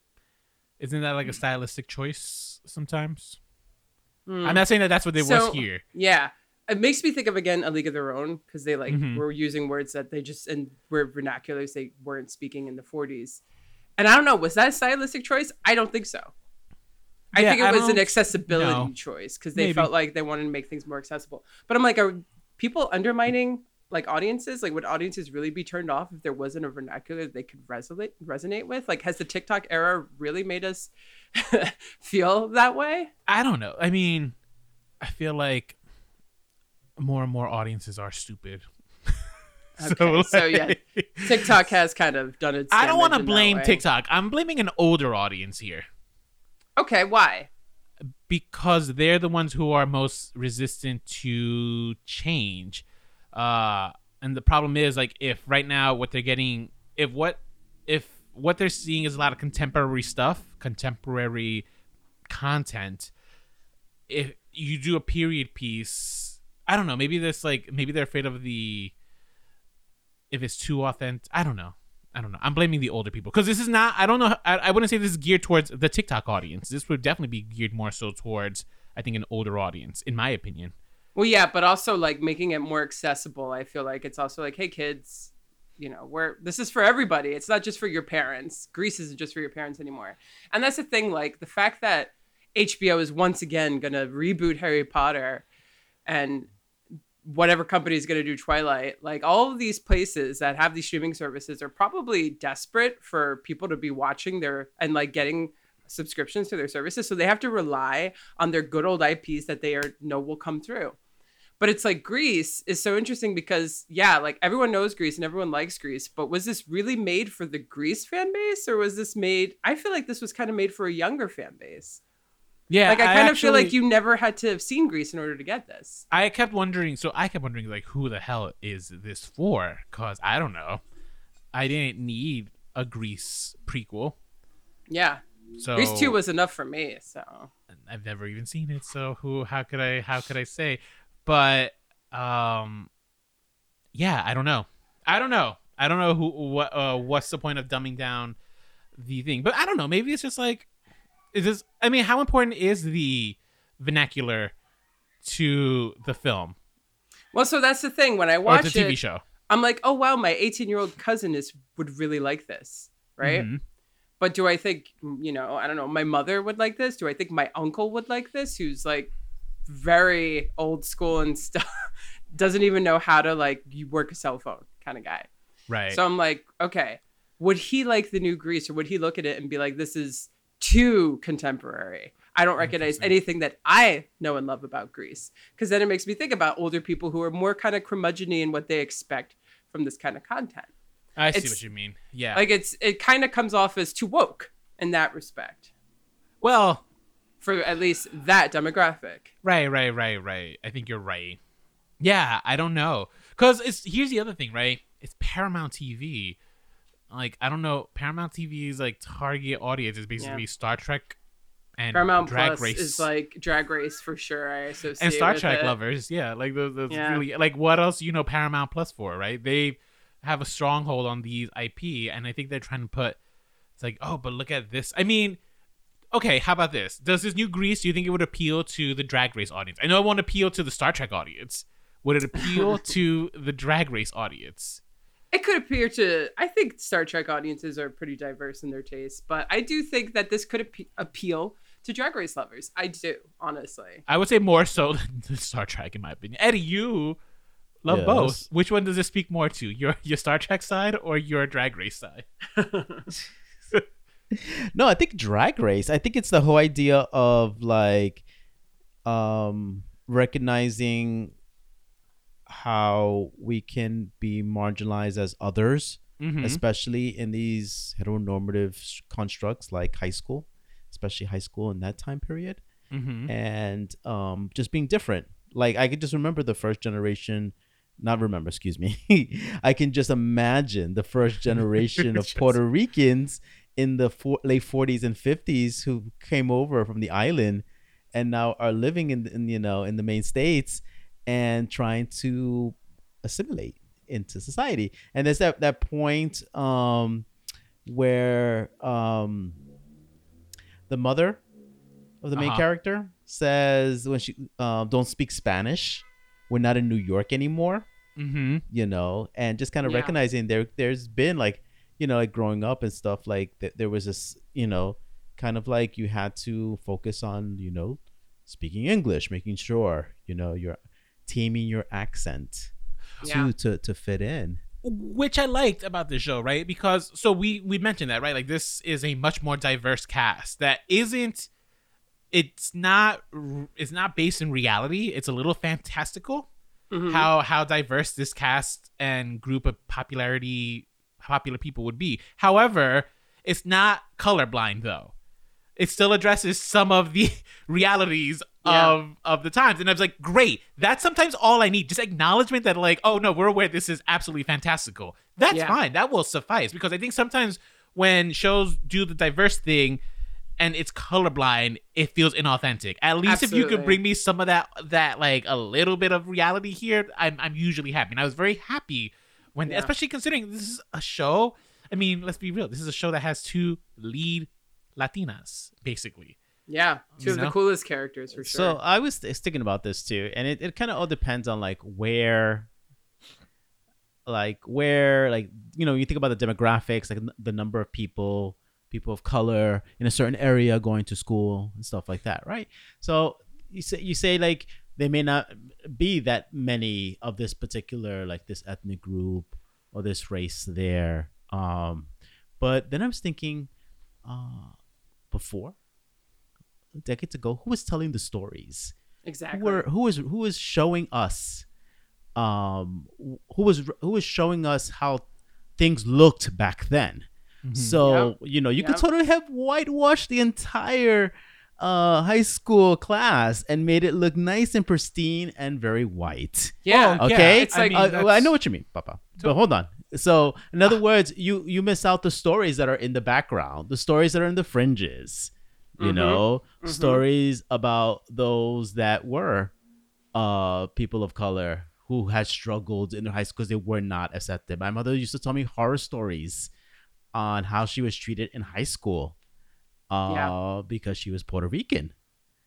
isn't that like a stylistic choice sometimes? Mm. I'm not saying that that's what they so, was here. Yeah, it makes me think of again a League of Their Own because they like mm-hmm. were using words that they just and were vernaculars they weren't speaking in the 40s. And I don't know, was that a stylistic choice? I don't think so. I yeah, think it I was an accessibility no. choice because they Maybe. felt like they wanted to make things more accessible. But I'm like, are people undermining like audiences? Like, would audiences really be turned off if there wasn't a vernacular they could resonate resonate with? Like, has the TikTok era really made us feel that way? I don't know. I mean, I feel like more and more audiences are stupid. Okay, so, like, so, yeah, TikTok has kind of done its. I don't want to blame TikTok. I'm blaming an older audience here. Okay, why? because they're the ones who are most resistant to change. Uh, and the problem is like if right now what they're getting, if what if what they're seeing is a lot of contemporary stuff, contemporary content. If you do a period piece, I don't know. Maybe this like maybe they're afraid of the if it's too authentic. I don't know. I don't know. I'm blaming the older people because this is not. I don't know. I, I wouldn't say this is geared towards the TikTok audience. This would definitely be geared more so towards, I think, an older audience, in my opinion. Well, yeah, but also like making it more accessible. I feel like it's also like, hey, kids, you know, we're this is for everybody. It's not just for your parents. Grease isn't just for your parents anymore. And that's the thing. Like the fact that HBO is once again gonna reboot Harry Potter, and whatever company is going to do Twilight, like all of these places that have these streaming services are probably desperate for people to be watching their and like getting subscriptions to their services. So they have to rely on their good old IPs that they are know will come through. But it's like Grease is so interesting because yeah, like everyone knows Grease and everyone likes Grease, but was this really made for the Grease fan base or was this made I feel like this was kind of made for a younger fan base. Yeah, like I, I kind of feel like you never had to have seen Grease in order to get this. I kept wondering. So I kept wondering, like, who the hell is this for? Cause I don't know. I didn't need a Grease prequel. Yeah. So Grease two was enough for me. So I've never even seen it. So who? How could I? How could I say? But um, yeah, I don't know. I don't know. I don't know who. What? Uh, what's the point of dumbing down the thing? But I don't know. Maybe it's just like is this I mean, how important is the vernacular to the film? Well, so that's the thing. When I watch the TV it, show, I'm like, oh wow, my 18 year old cousin is would really like this, right? Mm-hmm. But do I think, you know, I don't know, my mother would like this? Do I think my uncle would like this? Who's like very old school and stuff, doesn't even know how to like work a cell phone kind of guy. Right. So I'm like, okay, would he like the new Grease or would he look at it and be like, this is too contemporary. I don't recognize anything that I know and love about Grease. because then it makes me think about older people who are more kind of curmudgeony in what they expect from this kind of content. I it's, see what you mean. Yeah, like it's it kind of comes off as too woke in that respect. Well, for at least that demographic. Right, right, right, right. I think you're right. Yeah, I don't know because it's here's the other thing, right? It's Paramount TV like I don't know, Paramount TV's like target audience is basically yeah. Star Trek and Paramount Drag Plus Race. is like Drag Race for sure. I associate and Star Trek it. lovers, yeah, like those, those yeah. really like what else you know Paramount Plus for, right? They have a stronghold on these IP, and I think they're trying to put. It's like, oh, but look at this. I mean, okay, how about this? Does this new Grease? Do you think it would appeal to the Drag Race audience? I know it won't appeal to the Star Trek audience. Would it appeal to the Drag Race audience? It could appear to i think star trek audiences are pretty diverse in their tastes but i do think that this could ap- appeal to drag race lovers. I do honestly. I would say more so than star trek in my opinion. Eddie you love yes. both. Which one does it speak more to your your star trek side or your drag race side? No i think drag race i think it's the whole idea of like um recognizing how we can be marginalized as others, mm-hmm. especially in these heteronormative constructs like high school, especially high school in that time period, mm-hmm. and um, just being different. Like I could just remember the first generation not remember, excuse me. I can just imagine the first generation of Puerto Ricans in the for- late 40s and 50s who came over from the island and now are living in, in you know in the main states and trying to assimilate into society. And there's that that point um, where um, the mother of the main uh-huh. character says when she uh, don't speak Spanish, we're not in New York anymore. Mm-hmm. You know, and just kind of yeah. recognizing there there's been like you know like growing up and stuff like th- there was this you know kind of like you had to focus on you know speaking English, making sure you know you're taming your accent yeah. to, to to fit in which I liked about the show, right? Because so we we mentioned that, right? Like this is a much more diverse cast that isn't it's not it's not based in reality. It's a little fantastical mm-hmm. how how diverse this cast and group of popularity popular people would be. However, it's not colorblind though. It still addresses some of the realities yeah. of of the times. And i was like great. That's sometimes all i need. Just acknowledgement that like oh no we're aware this is absolutely fantastical. That's yeah. fine. That will suffice. Because i think sometimes when shows do the diverse thing and it's colorblind it feels inauthentic. At least absolutely. if you could bring me some of that that like a little bit of reality here i'm, I'm usually happy. And i was very happy when yeah. especially considering this is a show. I mean let's be real. This is a show that has two lead latinas basically yeah, two you of know? the coolest characters for sure. So I was thinking about this too, and it, it kind of all depends on like where, like where, like you know, you think about the demographics, like the number of people, people of color in a certain area going to school and stuff like that, right? So you say you say like there may not be that many of this particular like this ethnic group or this race there, um, but then I was thinking, uh, before decades ago, who was telling the stories? Exactly. Who were who was who was showing us um who was who was showing us how things looked back then. Mm-hmm. So, yep. you know, you yep. could totally have whitewashed the entire uh, high school class and made it look nice and pristine and very white. Yeah. okay. Yeah, it's like, I, mean, uh, I know what you mean, Papa. So, but hold on. So, in other words, you you miss out the stories that are in the background, the stories that are in the fringes you mm-hmm. know mm-hmm. stories about those that were uh people of color who had struggled in their high school because they were not accepted my mother used to tell me horror stories on how she was treated in high school uh yeah. because she was puerto rican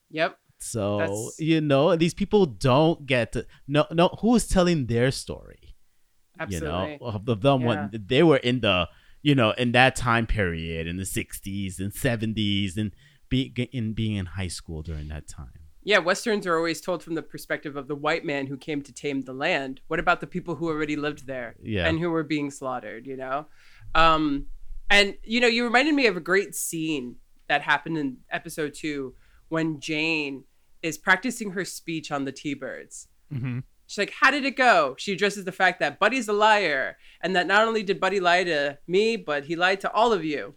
yep so That's... you know these people don't get to no no who is telling their story Absolutely. you know of them yeah. when they were in the you know in that time period in the 60s and 70s and be, in being in high school during that time. Yeah, westerns are always told from the perspective of the white man who came to tame the land. What about the people who already lived there yeah. and who were being slaughtered? You know, um, and you know, you reminded me of a great scene that happened in episode two when Jane is practicing her speech on the T-birds. Mm-hmm. She's like, "How did it go?" She addresses the fact that Buddy's a liar, and that not only did Buddy lie to me, but he lied to all of you.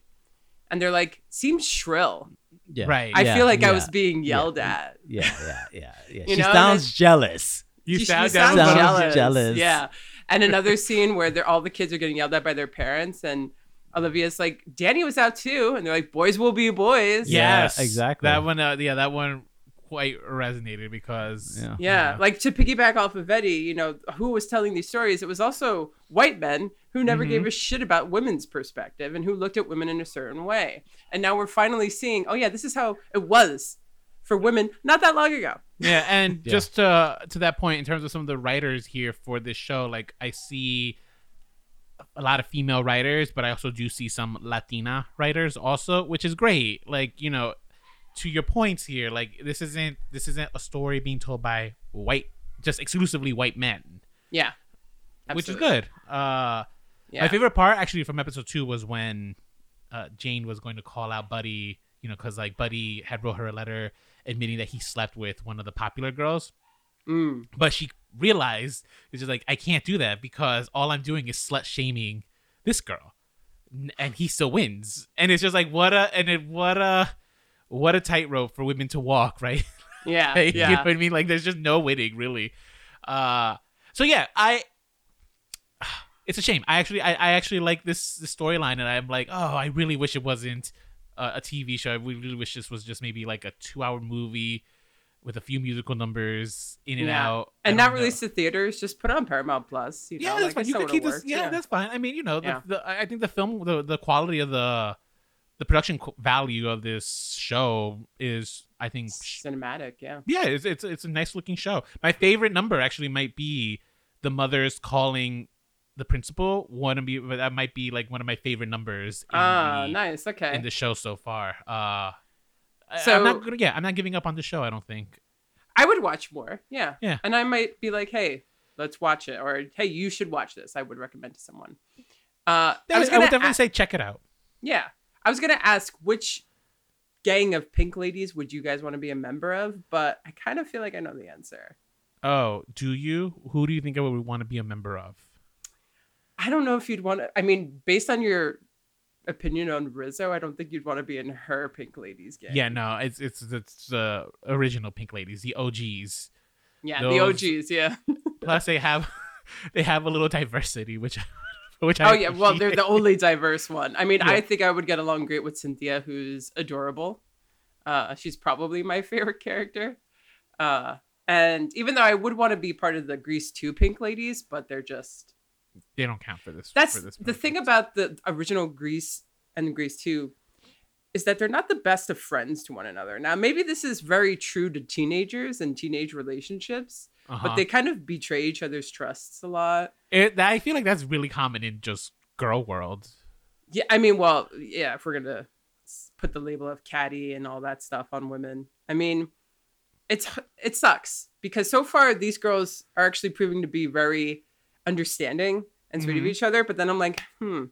And they're like, "Seems shrill." Yeah. Right. I yeah, feel like yeah, I was being yelled yeah, at. Yeah, yeah, yeah, yeah. she know? sounds jealous. You she, sound, she sounds jealous. jealous. Yeah. And another scene where they're all the kids are getting yelled at by their parents and Olivia's like, Danny was out too, and they're like, "Boys will be boys." Yes, exactly. That one, uh, yeah, that one quite resonated because yeah. yeah. like to piggyback off of Eddie, you know, who was telling these stories? It was also white men who never mm-hmm. gave a shit about women's perspective and who looked at women in a certain way. And now we're finally seeing, oh yeah, this is how it was for women not that long ago. Yeah, and yeah. just to to that point in terms of some of the writers here for this show, like I see a lot of female writers, but I also do see some Latina writers also, which is great. Like, you know, to your points here, like this isn't this isn't a story being told by white, just exclusively white men. Yeah, absolutely. which is good. Uh, yeah. My favorite part actually from episode two was when uh, Jane was going to call out Buddy, you know, because like Buddy had wrote her a letter admitting that he slept with one of the popular girls. Mm. But she realized it's just like I can't do that because all I'm doing is slut shaming this girl, and he still wins. And it's just like what a and it what a what a tightrope for women to walk, right? Yeah, like, yeah. You know what I mean? Like, there's just no winning, really. Uh, so yeah, I. It's a shame. I actually, I, I actually like this, this storyline, and I'm like, oh, I really wish it wasn't a, a TV show. I really wish this was just maybe like a two-hour movie with a few musical numbers in and yeah. out, and not released to theaters. Just put on Paramount Plus. You know, yeah, that's like, fine. You can keep this. Yeah, yeah, that's fine. I mean, you know, the, yeah. the, I think the film, the the quality of the the production value of this show is I think cinematic. Yeah. Yeah, it's it's it's a nice looking show. My favorite number actually might be the mothers calling the principal. One of me that might be like one of my favorite numbers. Ah, uh, nice. Okay. In the show so far. Uh, so I'm not gonna. Yeah, I'm not giving up on the show. I don't think. I would watch more. Yeah. Yeah. And I might be like, hey, let's watch it, or hey, you should watch this. I would recommend to someone. Uh, I, was gonna I would definitely a- say check it out. Yeah. I was gonna ask which gang of pink ladies would you guys want to be a member of, but I kind of feel like I know the answer. Oh, do you? Who do you think I would want to be a member of? I don't know if you'd want to. I mean, based on your opinion on Rizzo, I don't think you'd want to be in her Pink Ladies gang. Yeah, no, it's it's it's the original Pink Ladies, the OGs. Yeah, Those, the OGs. Yeah. plus, they have they have a little diversity, which which I oh yeah, well they're the only diverse one. I mean, yeah. I think I would get along great with Cynthia, who's adorable. Uh, she's probably my favorite character. Uh, and even though I would want to be part of the Grease 2 Pink Ladies, but they're just they don't count for this. That's for this the thing about the original Grease and Grease 2 is that they're not the best of friends to one another. Now, maybe this is very true to teenagers and teenage relationships, uh-huh. but they kind of betray each other's trusts a lot. It, I feel like that's really common in just girl world. Yeah, I mean, well, yeah, if we're gonna put the label of catty and all that stuff on women, I mean, it's it sucks because so far these girls are actually proving to be very understanding and sweet mm-hmm. of each other. But then I'm like, hmm,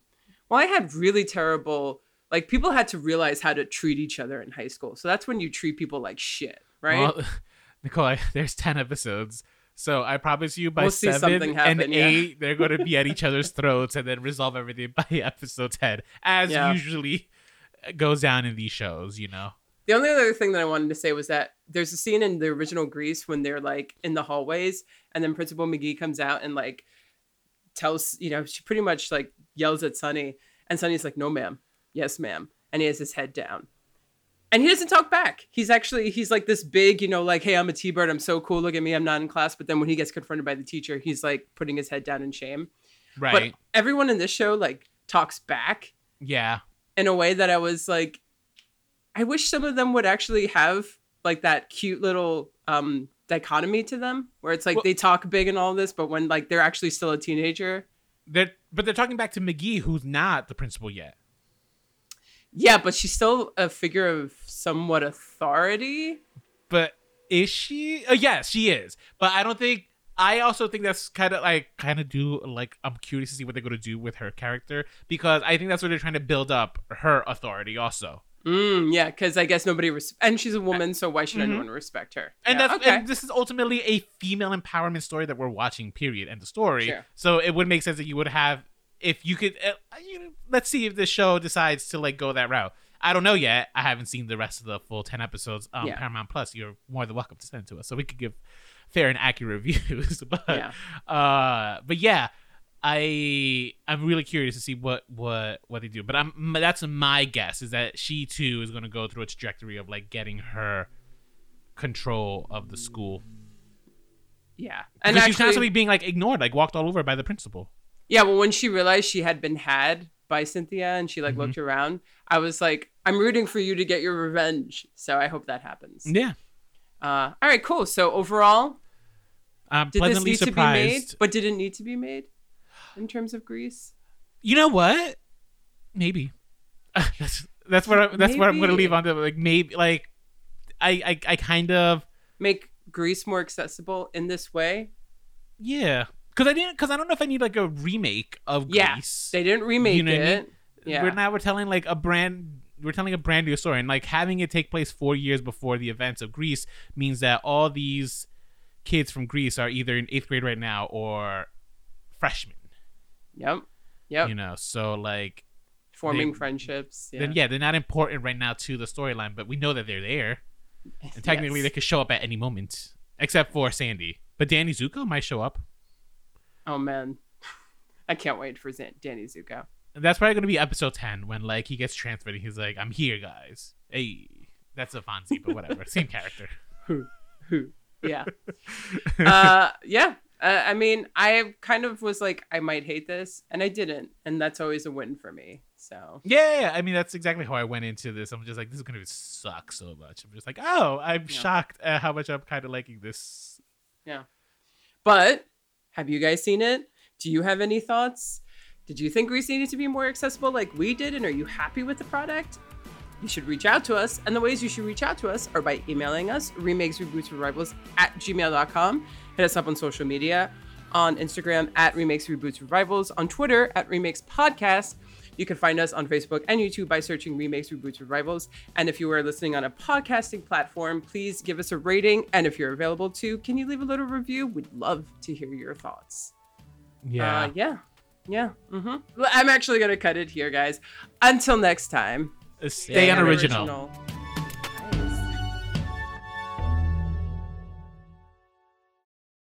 well, I had really terrible like people had to realize how to treat each other in high school. So that's when you treat people like shit, right? Well, Nicole, there's ten episodes. So I promise you, by we'll seven happen, and yeah. eight, they're going to be at each other's throats and then resolve everything by episode ten, as yeah. usually goes down in these shows. You know. The only other thing that I wanted to say was that there's a scene in the original Grease when they're like in the hallways, and then Principal McGee comes out and like tells, you know, she pretty much like yells at Sonny, and Sonny's like, "No, ma'am, yes, ma'am," and he has his head down, and he doesn't talk back. He's actually he's like this big, you know, like, "Hey, I'm a T-bird. I'm so cool. Look at me. I'm not in class." But then when he gets confronted by the teacher, he's like putting his head down in shame. Right. But everyone in this show like talks back. Yeah. In a way that I was like, I wish some of them would actually have like that cute little um dichotomy to them where it's like well, they talk big and all this, but when like they're actually still a teenager. They're but they're talking back to McGee, who's not the principal yet. Yeah, but she's still a figure of somewhat authority. But is she? Uh, yes, she is. But I don't think. I also think that's kind of like kind of do like I'm curious to see what they're gonna do with her character because I think that's what they're trying to build up her authority also. Mm, yeah, because I guess nobody res- and she's a woman, so why should mm-hmm. anyone respect her? And yeah, that's okay. and this is ultimately a female empowerment story that we're watching. Period. End the story. Sure. So it would make sense that you would have if you could. Uh, you let's see if the show decides to like go that route. I don't know yet. I haven't seen the rest of the full ten episodes. Um, yeah. Paramount Plus. You're more than welcome to send it to us so we could give fair and accurate reviews. but yeah. uh, but yeah. I I'm really curious to see what what what they do. But I'm that's my guess is that she too is going to go through a trajectory of like getting her control of the school. Yeah, and because she's constantly being like ignored, like walked all over by the principal. Yeah, well, when she realized she had been had by Cynthia and she like mm-hmm. looked around, I was like, I'm rooting for you to get your revenge. So I hope that happens. Yeah. Uh, all right, cool. So overall, I'm did this need surprised. to be made? But did it need to be made? in terms of Grease? You know what? Maybe. that's that's what I, that's maybe. what I'm going to leave on to like maybe like I I, I kind of make Grease more accessible in this way. Yeah, because I didn't because I don't know if I need like a remake of. Yeah, they didn't remake you know it. I mean? Yeah, we're now we're telling like a brand we're telling a brand new story and like having it take place four years before the events of Grease means that all these kids from Grease are either in eighth grade right now or freshmen. Yep. Yep. You know, so like forming they, friendships. Yeah. Then yeah, they're not important right now to the storyline, but we know that they're there. And technically yes. they could show up at any moment. Except for Sandy. But Danny Zuko might show up. Oh man. I can't wait for Zan- Danny Zuko. And that's probably gonna be episode ten when like he gets transferred and he's like, I'm here guys. Hey that's a Fonzie, but whatever. Same character. Who who yeah. uh yeah. Uh, I mean, I kind of was like, I might hate this, and I didn't, and that's always a win for me. So yeah, I mean, that's exactly how I went into this. I'm just like, this is gonna suck so much. I'm just like, oh, I'm yeah. shocked at how much I'm kind of liking this. Yeah, but have you guys seen it? Do you have any thoughts? Did you think Grease needed to be more accessible like we did, and are you happy with the product? You should reach out to us, and the ways you should reach out to us are by emailing us remakes reboots revivals at gmail.com Hit us up on social media on Instagram at Remakes Reboots Revivals, on Twitter at Remakes Podcast. You can find us on Facebook and YouTube by searching Remakes Reboots Revivals. And if you are listening on a podcasting platform, please give us a rating. And if you're available to, can you leave a little review? We'd love to hear your thoughts. Yeah. Uh, yeah. Yeah. Mm-hmm. I'm actually gonna cut it here, guys. Until next time. Stay, stay unoriginal. unoriginal.